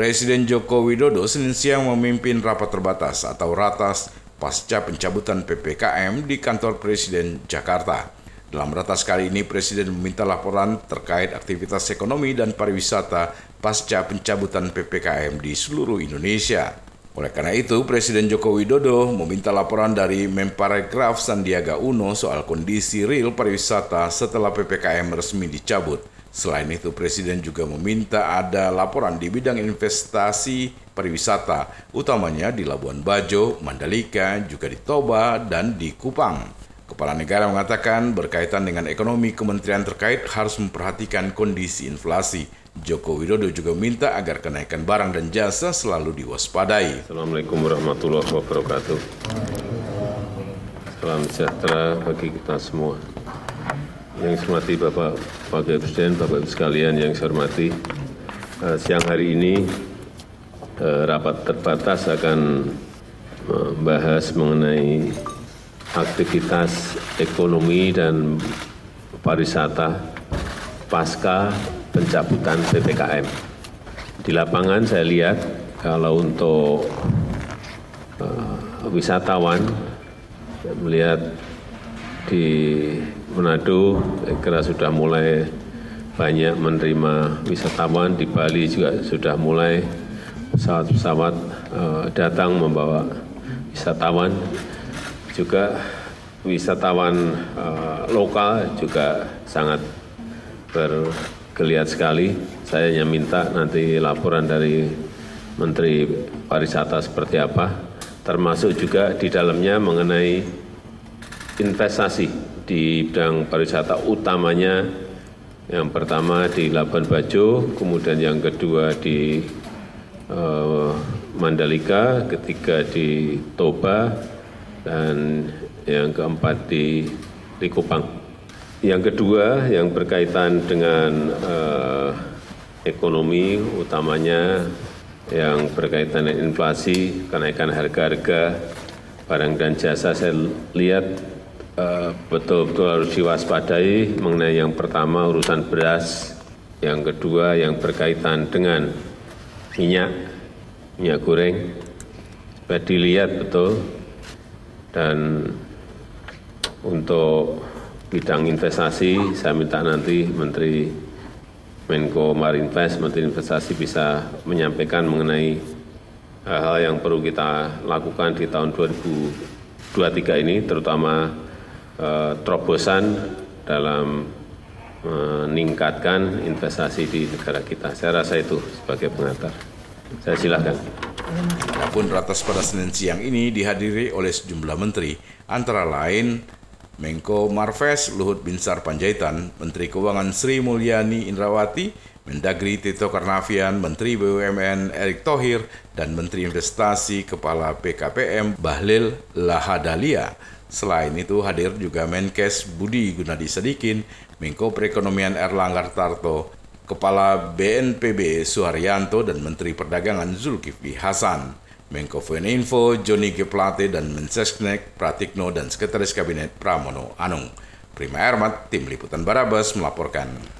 Presiden Joko Widodo Senin siang memimpin rapat terbatas atau ratas pasca pencabutan PPKM di kantor Presiden Jakarta. Dalam ratas kali ini, Presiden meminta laporan terkait aktivitas ekonomi dan pariwisata pasca pencabutan PPKM di seluruh Indonesia. Oleh karena itu, Presiden Joko Widodo meminta laporan dari Memparekraf Sandiaga Uno soal kondisi real pariwisata setelah PPKM resmi dicabut. Selain itu, Presiden juga meminta ada laporan di bidang investasi pariwisata, utamanya di Labuan Bajo, Mandalika, juga di Toba, dan di Kupang. Kepala negara mengatakan berkaitan dengan ekonomi kementerian terkait harus memperhatikan kondisi inflasi. Joko Widodo juga minta agar kenaikan barang dan jasa selalu diwaspadai. Assalamualaikum warahmatullahi wabarakatuh. Salam sejahtera bagi kita semua. Yang saya hormati Bapak Wakil Presiden, Bapak Ibu sekalian yang saya hormati, eh, siang hari ini eh, rapat terbatas akan membahas mengenai aktivitas ekonomi dan pariwisata pasca pencabutan PPKM. Di lapangan saya lihat kalau untuk uh, wisatawan melihat di Manado kira sudah mulai banyak menerima wisatawan. Di Bali juga sudah mulai pesawat-pesawat uh, datang membawa wisatawan. Juga wisatawan uh, lokal juga sangat bergeliat sekali. Saya hanya minta nanti laporan dari Menteri Pariwisata seperti apa, termasuk juga di dalamnya mengenai investasi di bidang pariwisata utamanya yang pertama di Labuan Bajo, kemudian yang kedua di uh, Mandalika, ketiga di Toba, dan yang keempat di Likupang. Yang kedua yang berkaitan dengan uh, ekonomi, utamanya yang berkaitan dengan inflasi, kenaikan harga-harga barang dan jasa, saya lihat betul-betul harus diwaspadai mengenai yang pertama urusan beras, yang kedua yang berkaitan dengan minyak, minyak goreng, supaya dilihat betul dan untuk bidang investasi saya minta nanti Menteri Menko Marinvest, Menteri Investasi bisa menyampaikan mengenai hal-hal yang perlu kita lakukan di tahun 2023 ini, terutama eh, terobosan dalam meningkatkan investasi di negara kita. Saya rasa itu sebagai pengantar. Saya silakan. Adapun ratas pada Senin siang ini dihadiri oleh sejumlah menteri, antara lain Menko Marves Luhut Binsar Panjaitan, Menteri Keuangan Sri Mulyani Indrawati, Mendagri Tito Karnavian, Menteri BUMN Erick Thohir, dan Menteri Investasi Kepala PKPM Bahlil Lahadalia. Selain itu hadir juga Menkes Budi Gunadi Sadikin, Menko Perekonomian Erlangga Tarto, Kepala BNPB Suharyanto dan Menteri Perdagangan Zulkifli Hasan. Menko Info Joni G. Plate dan Mensesnek Pratikno dan Sekretaris Kabinet Pramono Anung. Prima Ermat, Tim Liputan Barabas melaporkan.